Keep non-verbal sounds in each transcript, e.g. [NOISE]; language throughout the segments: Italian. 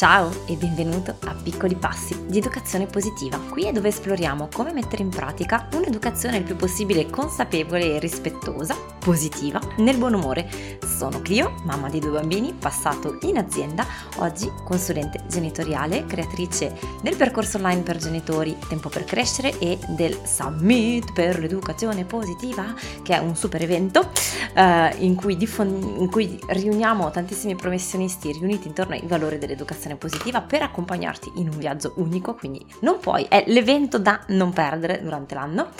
Ciao e benvenuto a Piccoli Passi di Educazione Positiva. Qui è dove esploriamo come mettere in pratica un'educazione il più possibile consapevole e rispettosa, positiva, nel buon umore. Sono Clio, mamma di due bambini, passato in azienda, oggi consulente genitoriale, creatrice del percorso online per genitori Tempo per Crescere e del Summit per l'Educazione Positiva, che è un super evento eh, in, cui diffon- in cui riuniamo tantissimi professionisti riuniti intorno ai valori dell'educazione positiva per accompagnarti in un viaggio unico, quindi non puoi, è l'evento da non perdere durante l'anno.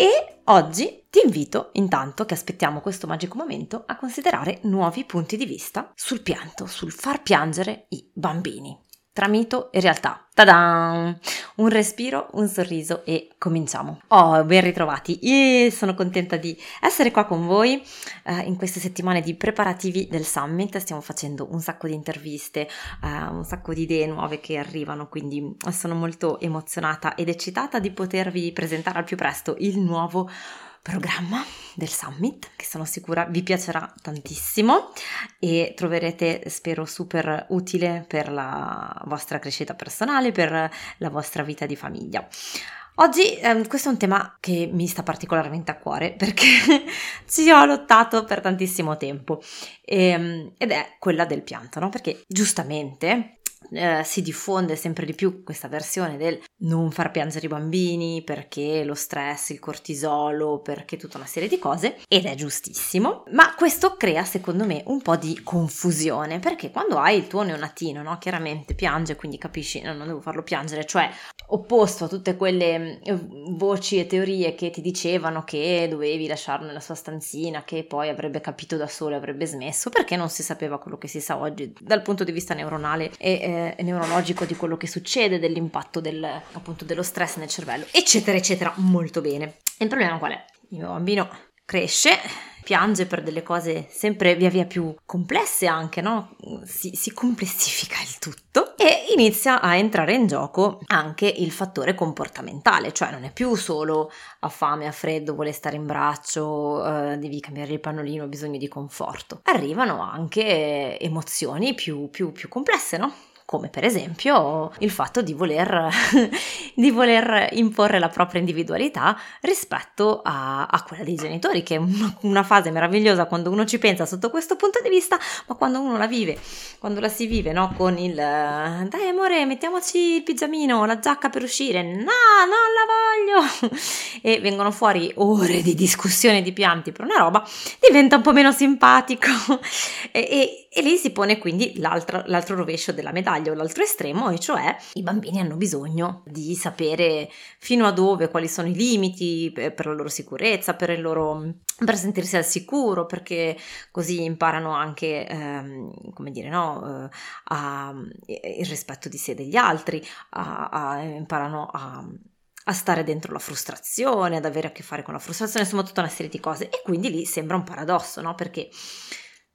E oggi ti invito, intanto che aspettiamo questo magico momento, a considerare nuovi punti di vista sul pianto, sul far piangere i bambini tra mito e realtà. Ta-da! Un respiro, un sorriso e cominciamo. Oh, ben ritrovati. Io sono contenta di essere qua con voi eh, in queste settimane di preparativi del summit. Stiamo facendo un sacco di interviste, eh, un sacco di idee nuove che arrivano, quindi sono molto emozionata ed eccitata di potervi presentare al più presto il nuovo programma del summit che sono sicura vi piacerà tantissimo e troverete spero super utile per la vostra crescita personale, per la vostra vita di famiglia. Oggi eh, questo è un tema che mi sta particolarmente a cuore [LAUGHS] perché ci ho lottato per tantissimo tempo e, ehm, ed è quella del pianto, no? Perché giustamente eh, si diffonde sempre di più questa versione del non far piangere i bambini perché lo stress, il cortisolo, perché tutta una serie di cose ed è giustissimo, ma questo crea secondo me un po' di confusione perché quando hai il tuo neonatino, no, chiaramente piange, quindi capisci, no, non devo farlo piangere, cioè opposto a tutte quelle eh, voci e teorie che ti dicevano che dovevi lasciarlo nella sua stanzina, che poi avrebbe capito da solo e avrebbe smesso, perché non si sapeva quello che si sa oggi dal punto di vista neuronale e eh, neurologico di quello che succede, dell'impatto del, appunto dello stress nel cervello, eccetera, eccetera, molto bene. E il problema qual è? Il mio bambino cresce, piange per delle cose sempre via via più complesse anche, no? Si, si, complessifica il tutto e inizia a entrare in gioco anche il fattore comportamentale, cioè non è più solo ha fame, ha freddo, vuole stare in braccio, eh, devi cambiare il pannolino, ha bisogno di conforto. Arrivano anche emozioni più, più, più complesse, no? Come per esempio il fatto di voler, [LAUGHS] di voler imporre la propria individualità rispetto a, a quella dei genitori, che è una, fase meravigliosa quando uno ci pensa sotto questo punto di vista, ma quando uno la vive, quando la si vive no? con il dai amore mettiamoci il pigiamino, la giacca per uscire, no non la voglio [LAUGHS] e vengono fuori ore di discussione di pianti per una roba, diventa un po' meno simpatico [LAUGHS] e, e e lì si pone quindi l'altro, l'altro rovescio della medaglia o l'altro estremo, e cioè i bambini hanno bisogno di sapere fino a dove, quali sono i limiti per la loro sicurezza, per, loro, per sentirsi al sicuro, perché così imparano anche, ehm, come dire, no, eh, a, il rispetto di sé degli altri, a, a, imparano a a stare dentro la frustrazione, ad avere a che fare con la frustrazione, insomma tutta una serie di cose. E quindi lì sembra un paradosso, no? Perché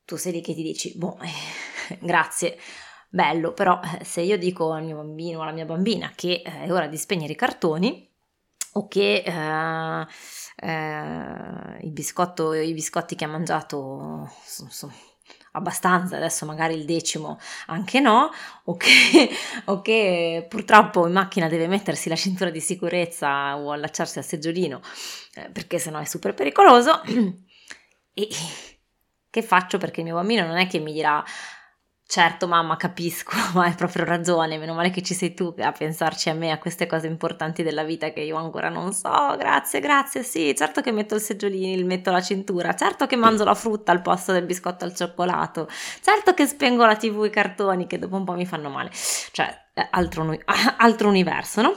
tu sei lì che ti dici, boh, eh, [LAUGHS] grazie, bello, però eh, se io dico al mio bambino o alla mia bambina che eh, è ora di spegnere i cartoni o che eh, eh, il biscotto, i biscotti che ha mangiato sono, sono abbastanza, adesso magari il decimo anche no, [LAUGHS] o che, purtroppo in macchina deve mettersi la cintura di sicurezza o allacciarsi al seggiolino eh, perché sennò è super pericoloso. [CLEARS THROAT] E che faccio perché il mio bambino non è che mi dirà certo mamma capisco, [LAUGHS] ma hai proprio ragione, meno male che ci sei tu a pensarci a me, a queste cose importanti della vita che io ancora non so, grazie, grazie, sì, certo che metto il seggiolino, metto la cintura, certo che mangio la frutta al posto del biscotto al cioccolato, certo che spengo la tv e i cartoni che dopo un po' mi fanno male, cioè altro, [LAUGHS] altro universo, no?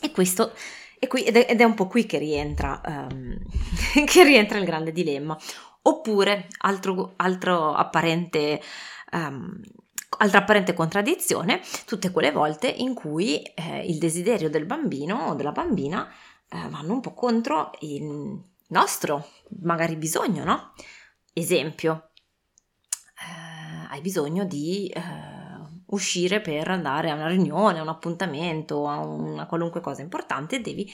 E questo... ed è un po' qui che rientra, um, [LAUGHS] che rientra il grande dilemma oppure altro, altro apparente, um, altra apparente contraddizione, tutte quelle volte in cui eh, il desiderio del bambino o della bambina eh, vanno un po' contro il nostro magari bisogno, no? Esempio, eh, hai bisogno di eh, uscire per andare a una riunione, a un appuntamento, a una qualunque cosa importante, devi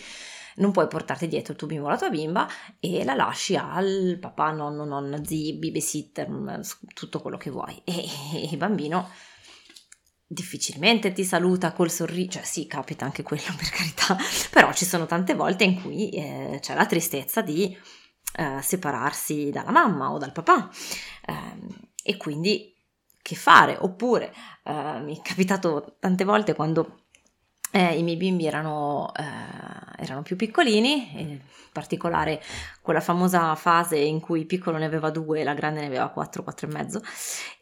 non puoi portarti dietro il tuo bimbo o la tua bimba e la lasci al papà, nonno, nonna, zii, babysitter, mm, tutto quello che vuoi. E, il bambino difficilmente ti saluta col sorriso, cioè sì, capita anche quello [LAUGHS] per carità, però ci sono tante volte in cui eh, c'è la tristezza di eh, separarsi dalla mamma o dal papà eh, e quindi che fare? Oppure eh, mi è capitato tante volte quando eh, i miei bimbi erano, eh, erano più piccolini, in particolare quella famosa fase in cui il piccolo ne aveva due e la grande ne aveva quattro, quattro e mezzo,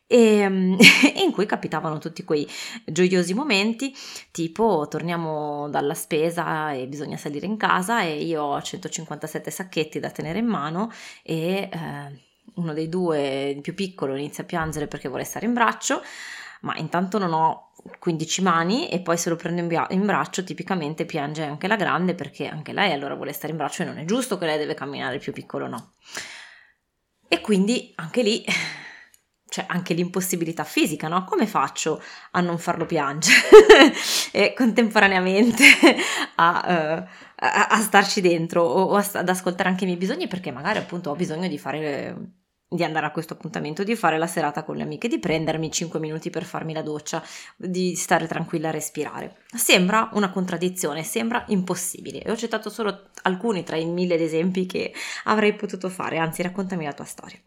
e, e, [LAUGHS] in cui capitavano tutti quei gioiosi momenti, tipo torniamo dalla spesa e bisogna salire in casa e io ho 157 sacchetti da tenere in mano e eh, uno dei due, il più piccolo, inizia a piangere perché vuole stare in braccio, ma intanto non ho 15 mani e poi se lo prendo in, bia- in, braccio tipicamente piange anche la grande perché anche lei allora vuole stare in braccio e non è giusto che lei deve camminare, più piccolo no. E quindi anche lì [LAUGHS] c'è anche l'impossibilità fisica, no? Come faccio a non farlo piangere [LAUGHS] e contemporaneamente [LAUGHS] a, uh, a, a starci dentro o, o a, ad ascoltare anche i miei bisogni perché magari appunto ho bisogno di fare di andare a questo appuntamento, di fare la serata con le amiche, di prendermi 5 minuti per farmi la doccia, di stare tranquilla a respirare. Sembra una contraddizione, sembra impossibile. E ho citato solo alcuni tra i mille esempi che avrei potuto fare, anzi raccontami la tua storia.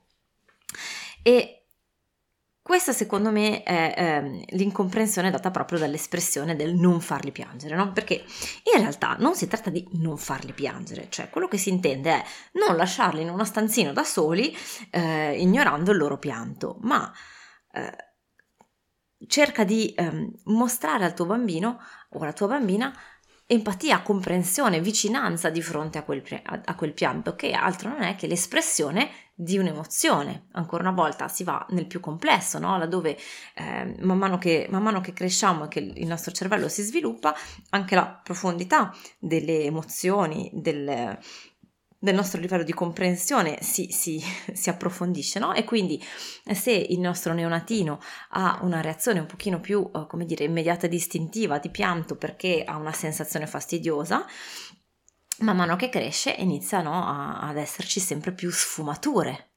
E questa secondo me è ehm, l'incomprensione data proprio dall'espressione del non farli piangere, no? Perché in realtà non si tratta di non farli piangere, cioè quello che si intende è non lasciarli in uno stanzino da soli eh, ignorando il loro pianto, ma eh, cerca di eh, mostrare al tuo bambino o alla tua bambina empatia, comprensione, vicinanza di fronte a quel, a quel, pianto, che altro non è che l'espressione di un'emozione. Ancora una volta si va nel più complesso, no? laddove eh, man, mano che, man mano che cresciamo e che il nostro cervello si sviluppa, anche la profondità delle emozioni, del, del nostro livello di comprensione si, si, [LAUGHS] si approfondisce, no? E quindi eh, se il nostro neonatino ha una reazione un pochino più, eh, come dire, immediata e distintiva di pianto perché ha una sensazione fastidiosa, man mano che cresce iniziano ad esserci sempre più sfumature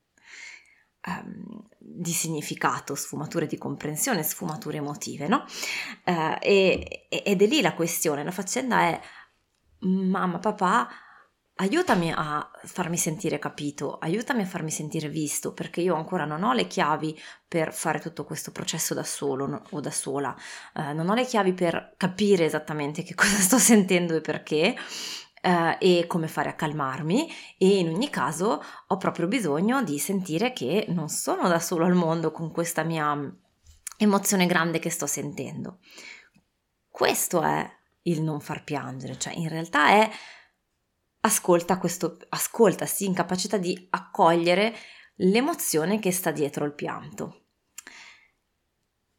um, di significato, sfumature di comprensione, sfumature emotive, no? Uh, e, ed è lì la questione, la faccenda è mamma, papà, aiutami a farmi sentire capito, aiutami a farmi sentire visto, perché io ancora non ho le chiavi per fare tutto questo processo da solo no, o da sola, eh, non ho le chiavi per capire esattamente che [LAUGHS] cosa sto sentendo e perché. Eh, e come fare a calmarmi e in ogni caso ho proprio bisogno di sentire che non sono da solo al mondo con questa mia emozione grande che sto sentendo. Questo è il non far piangere, cioè in realtà è ascolta questo, ascolta, sì, incapacità di accogliere l'emozione che sta dietro il pianto.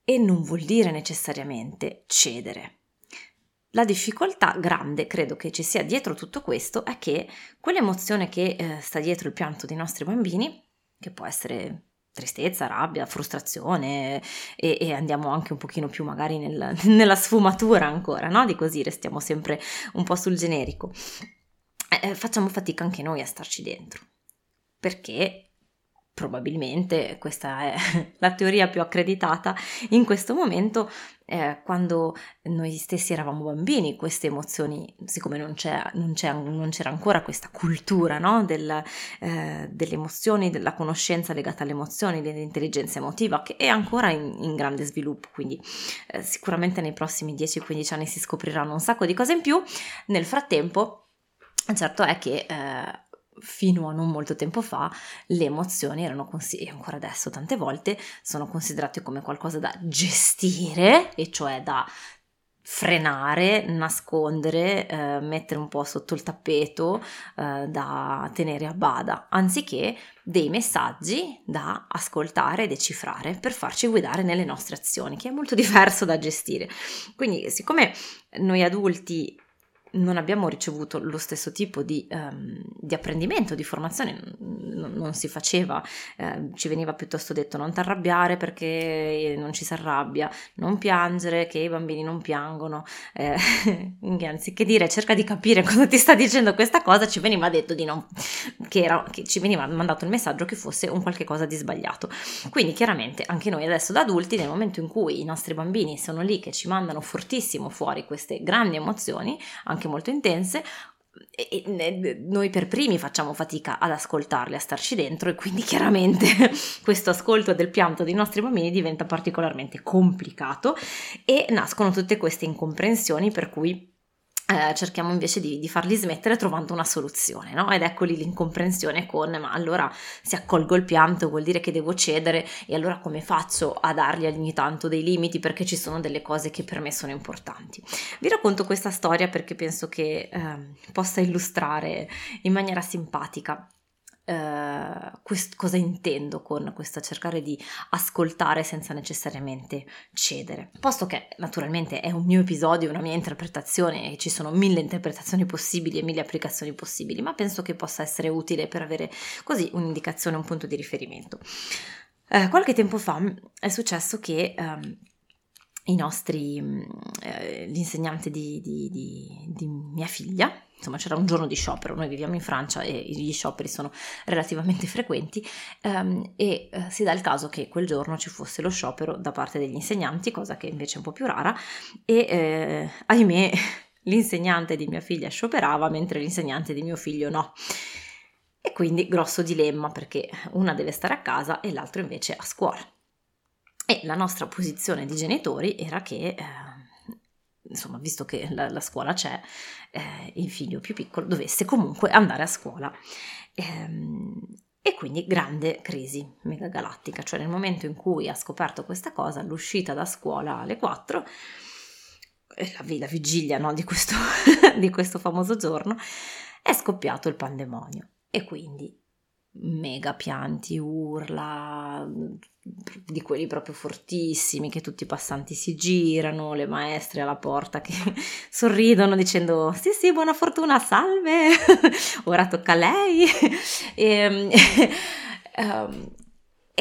E non vuol dire necessariamente cedere. La difficoltà grande, credo che ci sia dietro tutto questo, è che quell'emozione che eh, sta dietro il pianto dei nostri bambini, che può essere tristezza, rabbia, frustrazione e, e, andiamo anche un pochino più magari nel, [LAUGHS] nella sfumatura ancora, no? Di così restiamo sempre un po' sul generico. Eh, eh, facciamo fatica anche noi a starci dentro, perché probabilmente questa è [LAUGHS] la teoria più accreditata in questo momento eh, quando noi stessi eravamo bambini queste emozioni siccome non, non, non c'era ancora questa cultura no? Del, eh, delle emozioni della conoscenza legata alle emozioni dell'intelligenza emotiva che è ancora in, in grande sviluppo quindi eh, sicuramente nei prossimi 10-15 anni si scopriranno un sacco di cose in più nel frattempo Certo è che eh, fino a non molto tempo fa le emozioni erano considerate, ancora adesso tante volte, sono considerate come qualcosa da gestire, e cioè da frenare, nascondere, eh, mettere un po' sotto il tappeto, eh, da tenere a bada, anziché dei messaggi da ascoltare e decifrare per farci guidare nelle nostre azioni, che è molto [LAUGHS] diverso da gestire. Quindi, siccome noi adulti non abbiamo ricevuto lo stesso tipo di, um, di apprendimento, di formazione, non, non si faceva, eh, ci veniva piuttosto detto non ti arrabbiare perché non ci si arrabbia, non piangere che i bambini non piangono, eh, [LAUGHS] anziché dire cerca di capire [LAUGHS] cosa ti sta dicendo questa cosa, ci veniva detto di non, che, era, che ci veniva mandato il messaggio che fosse un qualche cosa di sbagliato. Quindi chiaramente anche noi adesso da adulti, nel momento in cui i nostri bambini sono lì che ci mandano fortissimo fuori queste grandi emozioni, anche molto intense, e, noi per primi facciamo fatica ad ascoltarle, a starci dentro e quindi chiaramente [LAUGHS] questo ascolto del pianto dei nostri bambini diventa particolarmente complicato e nascono tutte queste incomprensioni per cui eh, cerchiamo invece di, di, farli smettere trovando una soluzione, no? Ed ecco lì l'incomprensione con, ma allora se accolgo il pianto vuol dire che devo cedere e allora come faccio a dargli ogni tanto dei limiti perché ci sono delle cose che per me sono importanti. Vi racconto questa storia perché penso che eh, possa illustrare in maniera simpatica Uh, quest- cosa intendo con questo cercare di ascoltare senza necessariamente cedere. Posto che naturalmente è un mio episodio, una mia interpretazione e ci sono mille interpretazioni possibili e mille applicazioni possibili, ma penso che possa essere utile per avere così un'indicazione, un punto di riferimento. Uh, qualche tempo fa è successo che um, i nostri, mm, eh, l'insegnante di, di, di, di, mia figlia, insomma c'era un giorno di sciopero, noi viviamo in Francia e gli scioperi sono relativamente [LAUGHS] frequenti ehm, e eh, si dà il caso che quel giorno ci fosse lo sciopero da parte degli insegnanti, cosa che invece è un po' più rara e eh, ahimè [LAUGHS] l'insegnante di mia figlia scioperava mentre l'insegnante di mio figlio no. E quindi grosso dilemma perché una deve stare a casa e l'altro invece a scuola. E la nostra posizione di genitori era che, eh, insomma, visto che la, la scuola c'è, eh, il figlio più piccolo dovesse comunque andare a scuola. Ehm, e quindi grande crisi megagalattica, cioè nel momento in cui ha scoperto questa cosa, l'uscita da scuola alle 4, la, la vigilia no, di, questo, [LAUGHS] di questo famoso giorno, è scoppiato il pandemonio. E quindi mega pianti, urla, di quelli proprio fortissimi che tutti i passanti si girano, le maestre alla porta che [LAUGHS] sorridono dicendo sì sì buona fortuna, salve, [LAUGHS] ora tocca a lei. [LAUGHS] e, um,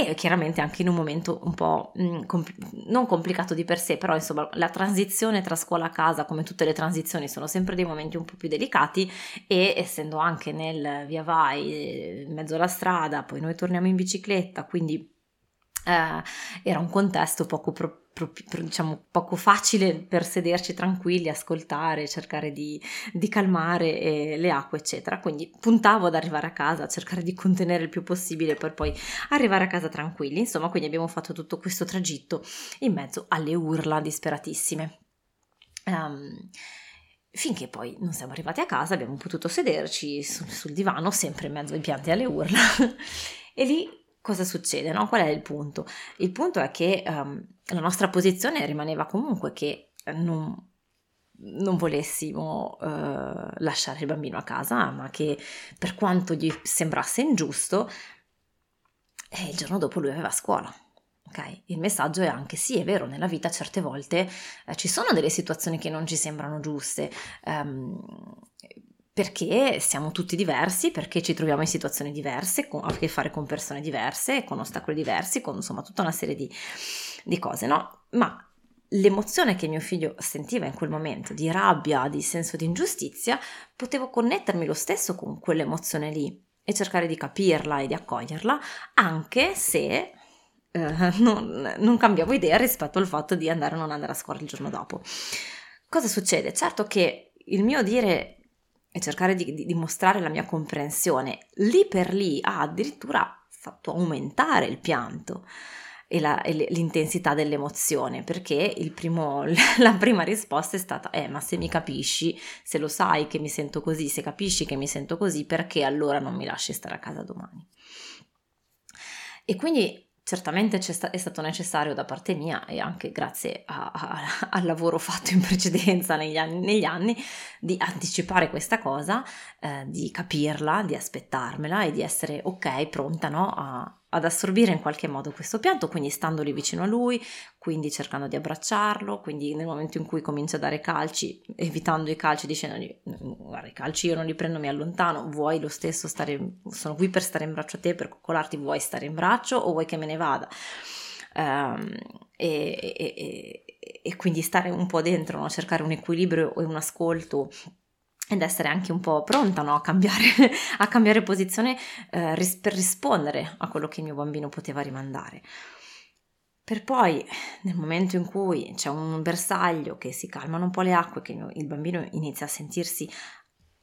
e chiaramente anche in un momento un po' mm, compl- non complicato di per sé, però insomma la transizione tra scuola a casa, come tutte le transizioni, sono sempre dei momenti un po' più delicati e essendo anche nel via vai, in mezzo alla strada, poi noi torniamo in bicicletta, quindi eh, era un contesto poco, pro, pro, pro, diciamo, poco facile per sederci tranquilli, ascoltare, cercare di, di calmare eh, le acque, eccetera. Quindi puntavo ad arrivare a casa, a cercare di contenere il più possibile per poi arrivare a casa tranquilli. Insomma, quindi abbiamo fatto tutto questo tragitto in mezzo alle urla disperatissime. Um, Finché poi non siamo arrivati a casa, abbiamo potuto sederci sul, sul divano, sempre in mezzo ai pianti e alle urla, [LAUGHS] e lì cosa succede? No? Qual è il punto? Il punto è che um, la nostra posizione rimaneva comunque che non, non volessimo uh, lasciare il bambino a casa, ma che per quanto gli sembrasse ingiusto, eh, il giorno dopo lui aveva scuola. Okay? Il messaggio è anche sì, è vero, nella vita certe volte eh, ci sono delle situazioni che non ci sembrano giuste. Um, perché siamo tutti diversi, perché ci troviamo in situazioni diverse, con, a che fare con persone diverse, con ostacoli diversi, con insomma tutta una serie di, di cose, no? Ma l'emozione che mio figlio sentiva in quel momento, di rabbia, di senso di ingiustizia, potevo connettermi lo stesso con quell'emozione lì e cercare di capirla e di accoglierla, anche se eh, [LAUGHS] non, non cambiavo idea rispetto al fatto di andare o non andare a scuola il giorno dopo. Cosa succede? Certo che il mio dire e cercare di, di dimostrare la mia comprensione, lì per lì ha addirittura fatto aumentare il pianto e, la, e l'intensità dell'emozione, perché primo, [LAUGHS] la prima risposta è stata, eh, ma se mi capisci, se lo sai che mi sento così, se capisci che mi sento così, perché allora non mi lasci stare a casa domani? E quindi certamente sta- è stato necessario da parte mia e anche grazie a, a, al lavoro fatto in precedenza negli anni, negli anni di anticipare questa cosa, eh, di capirla, di aspettarmela e di essere ok, pronta no, a, ad assorbire in qualche modo questo pianto, quindi stando lì vicino a lui, quindi cercando di abbracciarlo, quindi nel momento in cui comincia a dare calci, evitando i calci, dicendogli guarda i calci io non li prendo, mi allontano, vuoi lo stesso stare, sono qui per stare in braccio a te, per coccolarti, vuoi stare in braccio o vuoi che me ne vada? Um, e, e, e, e, quindi stare un po' dentro, no? cercare un equilibrio e un ascolto ed essere anche un po' pronta no? a, cambiare, [LAUGHS] a cambiare posizione eh, ris- per rispondere a quello che il mio bambino poteva rimandare. Per poi, nel momento in cui c'è un bersaglio che si calmano un po' le acque, che il bambino inizia a sentirsi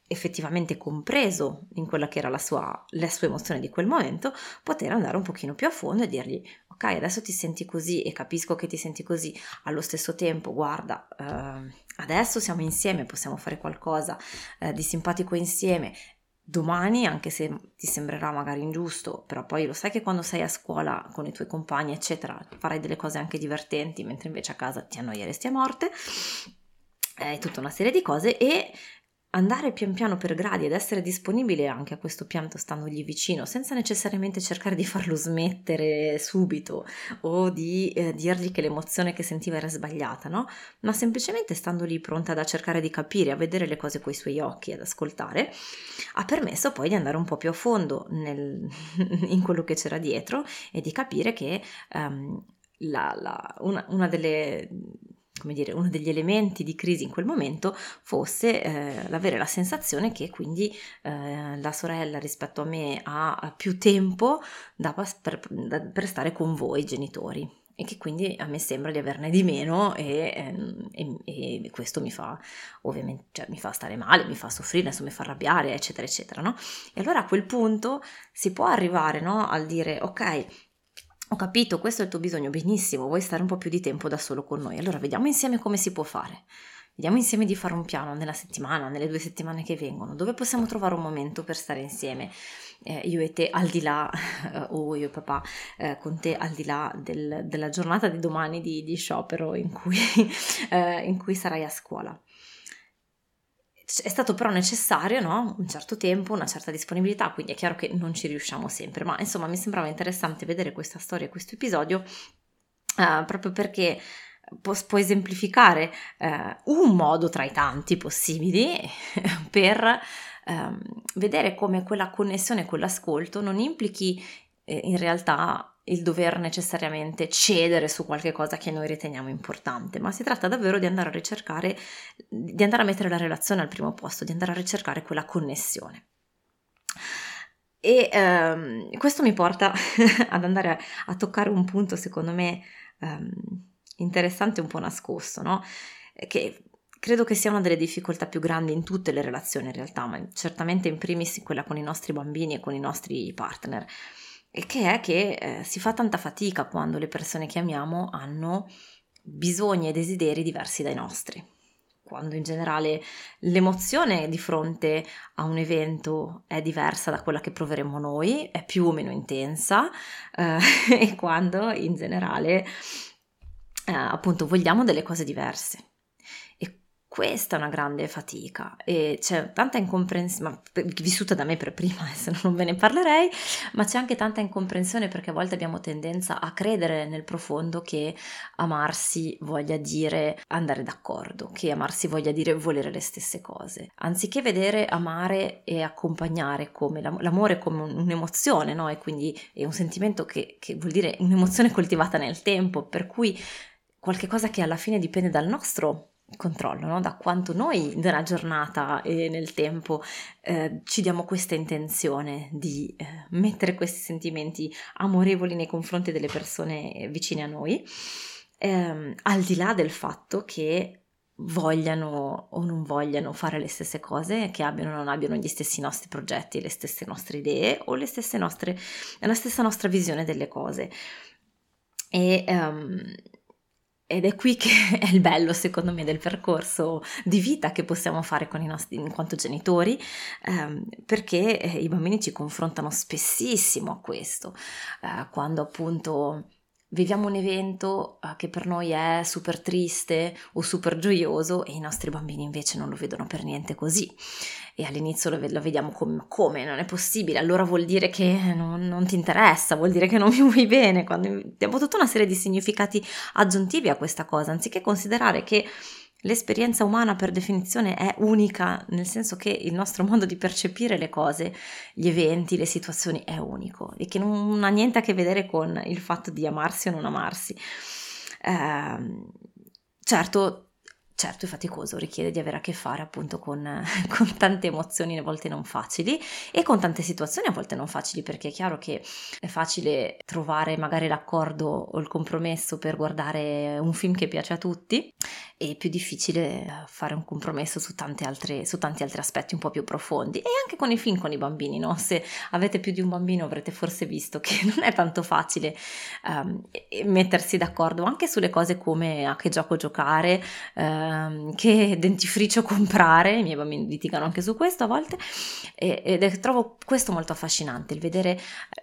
effettivamente compreso in quella che era la sua, la sua emozione di quel momento, poter andare un pochino più a fondo e dirgli ok, adesso ti senti così e capisco che ti senti così, allo stesso tempo, guarda, eh, adesso siamo insieme, possiamo fare qualcosa eh, di simpatico insieme. Domani, anche se ti sembrerà magari ingiusto, però poi lo sai che quando sei a scuola con i tuoi compagni, eccetera, farai delle cose anche divertenti, mentre invece a casa ti annoieresti a morte. È tutta una serie di cose e andare pian piano per gradi ed essere disponibile anche a questo pianto standogli vicino, senza necessariamente cercare di farlo smettere subito o di eh, dirgli che l'emozione che sentiva era sbagliata, no? Ma semplicemente stando lì pronta da cercare di capire, a vedere le cose coi suoi occhi, ad ascoltare, ha permesso poi di andare un po' più a fondo nel, [LAUGHS] in quello che c'era dietro e di capire che um, la, la, una, una delle come dire, uno degli elementi di crisi in quel momento fosse eh, l'avere la sensazione che quindi eh, la sorella rispetto a me ha più tempo da, per, da, per, stare con voi genitori e che quindi a me sembra di averne di meno e, ehm, e, e questo mi fa ovviamente cioè, mi fa stare male, mi fa soffrire, insomma, mi fa arrabbiare eccetera eccetera no? e allora a quel punto si può arrivare no, al dire ok ho capito, questo è il tuo bisogno, benissimo, vuoi stare un po' più di tempo da solo con noi. Allora vediamo insieme come si può fare. Vediamo insieme di fare un piano nella settimana, nelle due settimane che vengono, dove possiamo trovare un momento per stare insieme, eh, io e te al di là, eh, [LAUGHS] o io e papà eh, con te al di là del, della giornata di domani di, di sciopero in cui, [LAUGHS] eh, in cui sarai a scuola. È stato però necessario no? un certo tempo, una certa disponibilità, quindi è chiaro che non ci riusciamo sempre, ma insomma mi sembrava interessante vedere questa storia, questo episodio, uh, proprio perché può, esemplificare uh, un modo tra i tanti possibili [LAUGHS] per uh, vedere come quella connessione, quell'ascolto non implichi eh, in realtà il dover necessariamente cedere su qualche cosa che noi riteniamo importante, ma si tratta davvero di andare a ricercare, di andare a mettere la relazione al primo posto, di andare a ricercare quella connessione. E ehm, questo mi porta [LAUGHS] ad andare a, a, toccare un punto, secondo me, ehm, interessante, un po' nascosto, no? Che credo che sia una delle difficoltà più grandi in tutte le relazioni in realtà, ma certamente in primis quella con i nostri bambini e con i nostri partner e che è che eh, si fa tanta fatica quando le persone che amiamo hanno bisogni e desideri diversi dai nostri. Quando in generale l'emozione di fronte a un evento è diversa da quella che proveremo noi, è più o meno intensa, eh, [LAUGHS] e quando in generale eh, appunto vogliamo delle cose diverse. Questa è una grande fatica e c'è tanta incomprensione, vissuta da me per prima, se no non ve ne parlerei, ma c'è anche tanta incomprensione perché a volte abbiamo tendenza a credere nel profondo che amarsi voglia dire andare d'accordo, che amarsi voglia dire volere le stesse cose. Anziché vedere amare e accompagnare come l'amore come un'emozione, no? E quindi è un sentimento che, che vuol dire un'emozione coltivata nel tempo, per cui qualche cosa che alla fine dipende dal nostro controllo, no? da quanto noi nella giornata e nel tempo eh, ci diamo questa intenzione di eh, mettere questi sentimenti amorevoli nei confronti delle persone vicine a noi, ehm, al di là del fatto che vogliano o non vogliano fare le stesse cose, che abbiano o non abbiano gli stessi nostri progetti, le stesse nostre idee o le stesse nostre, la stessa nostra visione delle cose. E um, ed è qui che [LAUGHS] è il bello, secondo me, del percorso di vita che possiamo fare con i nostri, in quanto genitori, ehm, perché eh, i bambini ci confrontano spessissimo a questo, eh, quando appunto viviamo un evento eh, che per noi è super triste o super gioioso e i nostri bambini invece non lo vedono per niente così. E all'inizio lo, lo vediamo come, come? Non è possibile, allora vuol dire che non, non, ti interessa, vuol dire che non [LAUGHS] mi vuoi bene, quando diamo tutta una serie di significati aggiuntivi a questa cosa, anziché considerare che L'esperienza umana per definizione è unica, nel senso che il nostro [LAUGHS] modo di percepire le cose, gli eventi, le situazioni è unico e che non ha niente a che vedere con il fatto di amarsi o non amarsi. Eh, certo, certo è faticoso, richiede di avere a che fare appunto con, [LAUGHS] con, tante emozioni a volte non facili e con tante situazioni a volte non facili perché è chiaro che è facile trovare magari l'accordo o il compromesso per guardare un film che piace a tutti è più difficile fare un compromesso su, altre, su, tanti altri aspetti un po' più profondi e anche con i film con i bambini, no? Se avete più di un bambino avrete forse visto che [LAUGHS] non è tanto facile um, mettersi d'accordo anche sulle cose come a che gioco giocare, um, che [LAUGHS] dentifricio comprare, i miei bambini litigano anche su questo a volte e, ed trovo questo molto affascinante, il vedere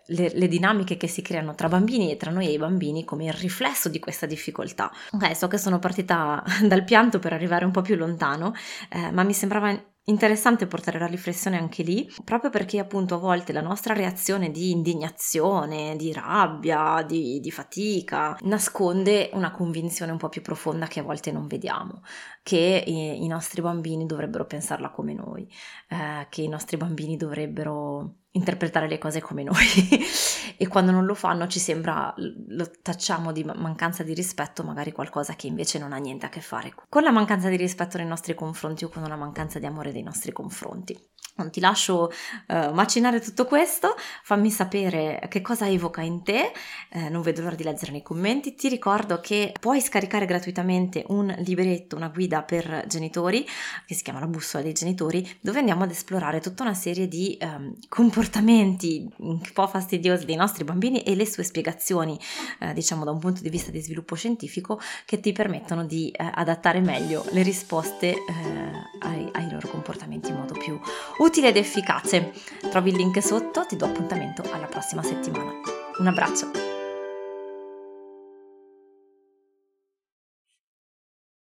le, le dinamiche che si creano tra bambini e tra noi e i bambini come il riflesso di questa difficoltà. Ok, so che sono partita [LAUGHS] dal pianto per arrivare un po' più lontano, eh, ma mi sembrava interessante portare la riflessione anche lì, proprio perché appunto a volte la nostra reazione di indignazione, di rabbia, di, di, fatica, nasconde una convinzione un po' più profonda che a volte non vediamo, che i, i nostri bambini dovrebbero pensarla come noi, eh, che i nostri bambini dovrebbero interpretare le cose come noi [LAUGHS] e quando non lo fanno ci sembra, lo tacciamo di mancanza di rispetto, magari qualcosa che invece non ha niente a che fare con la mancanza di rispetto nei nostri confronti o con la mancanza di amore dei nostri confronti. Non ti lascio uh, macinare tutto questo, fammi sapere che cosa evoca in te, eh, non vedo l'ora di leggere nei commenti. Ti ricordo che puoi scaricare gratuitamente un libretto, una guida per genitori che si chiama La bussola dei genitori, dove andiamo ad esplorare tutta una serie di um, comportamenti un po' fastidiosi dei nostri bambini e le sue spiegazioni, eh, diciamo da un punto di vista di sviluppo scientifico, che ti permettono di eh, adattare meglio le risposte eh, ai, ai loro comportamenti in modo più utile ed efficace. Trovi il link sotto, ti do appuntamento alla prossima settimana. Un abbraccio!